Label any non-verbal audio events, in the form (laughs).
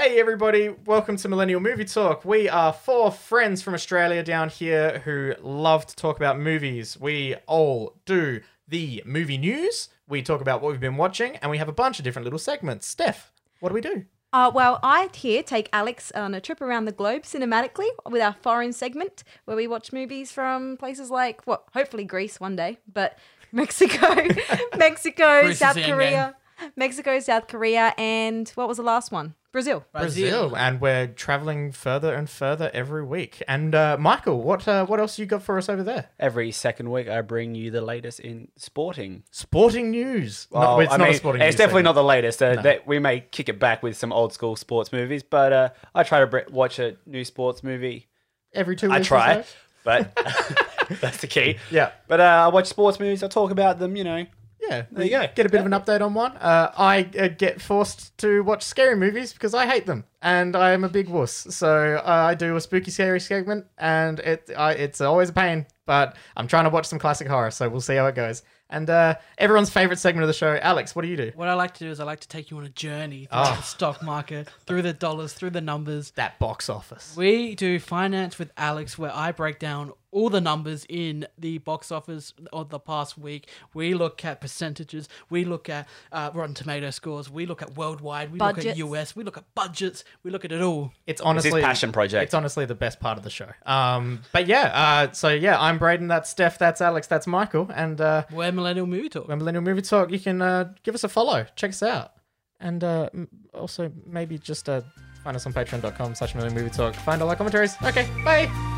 Hey everybody, welcome to Millennial Movie Talk. We are four friends from Australia down here who love to talk about movies. We all do the movie news, we talk about what we've been watching, and we have a bunch of different little segments. Steph, what do we do? Uh, well, I here take Alex on a trip around the globe cinematically with our foreign segment where we watch movies from places like, what, hopefully Greece one day, but (laughs) Mexico, (laughs) Mexico, South Korea, Mexico, South Korea, and what was the last one? Brazil. Brazil, and we're traveling further and further every week. And uh, Michael, what uh, what else you got for us over there? Every second week, I bring you the latest in sporting. Sporting news. No, it's I not mean, a sporting It's news definitely segment. not the latest. Uh, No. that we may kick it back with some old school sports movies, but uh, I try to br- watch a new sports movie. every two I weeks. or try, so? but (laughs) that's the key. Yeah. But uh, I watch sports movies. I talk about them. You know, Yeah, There you go. Get a bit of an update on one. Uh, I uh, get forced to watch scary movies because I hate them, and I am a big wuss. So uh, I do a spooky scary segment, and it I, it's always a pain. But I'm trying to watch some classic horror, so we'll see how it goes. And uh, everyone's favorite segment of the show, Alex. What do you do? What I like to do is I like to take you on a journey through Oh. the stock market, through the dollars, through the numbers. That box office. We do finance with Alex, where I break down all the numbers in the box office of the past week. We look at percentages. We look at uh, Rotten Tomato scores. We look at worldwide. We look at US. We look at budgets. We look at it all. It's honestly passion project. It's honestly the best part of the show. Um, but yeah. Uh, so yeah, I'm Braden. That's Steph. That's Alex. That's Michael. And uh, We're Millennial Movie Talk. when Millennial Movie Talk, you can uh, give us a follow, check us out, and uh, m- also maybe just uh, find us on patreon.com slash Millennial Movie Talk. Find all our commentaries. Okay, bye.